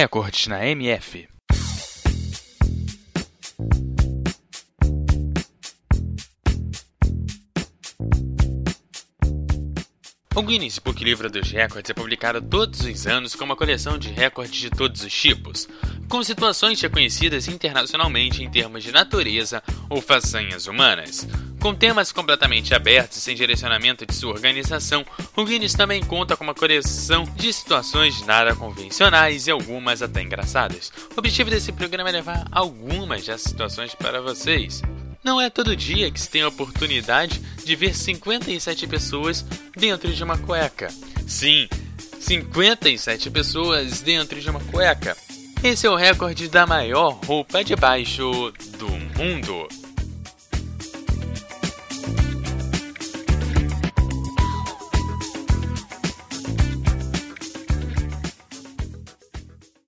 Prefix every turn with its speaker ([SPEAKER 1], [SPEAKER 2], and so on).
[SPEAKER 1] Recordes na MF. O Guinness Book Livro dos Recordes é publicado todos os anos com uma coleção de recordes de todos os tipos, com situações reconhecidas internacionalmente em termos de natureza ou façanhas humanas. Com temas completamente abertos e sem direcionamento de sua organização, o Guinness também conta com uma coleção de situações nada convencionais e algumas até engraçadas. O objetivo desse programa é levar algumas dessas situações para vocês. Não é todo dia que se tem a oportunidade de ver 57 pessoas dentro de uma cueca. Sim, 57 pessoas dentro de uma cueca. Esse é o recorde da maior roupa de baixo do mundo.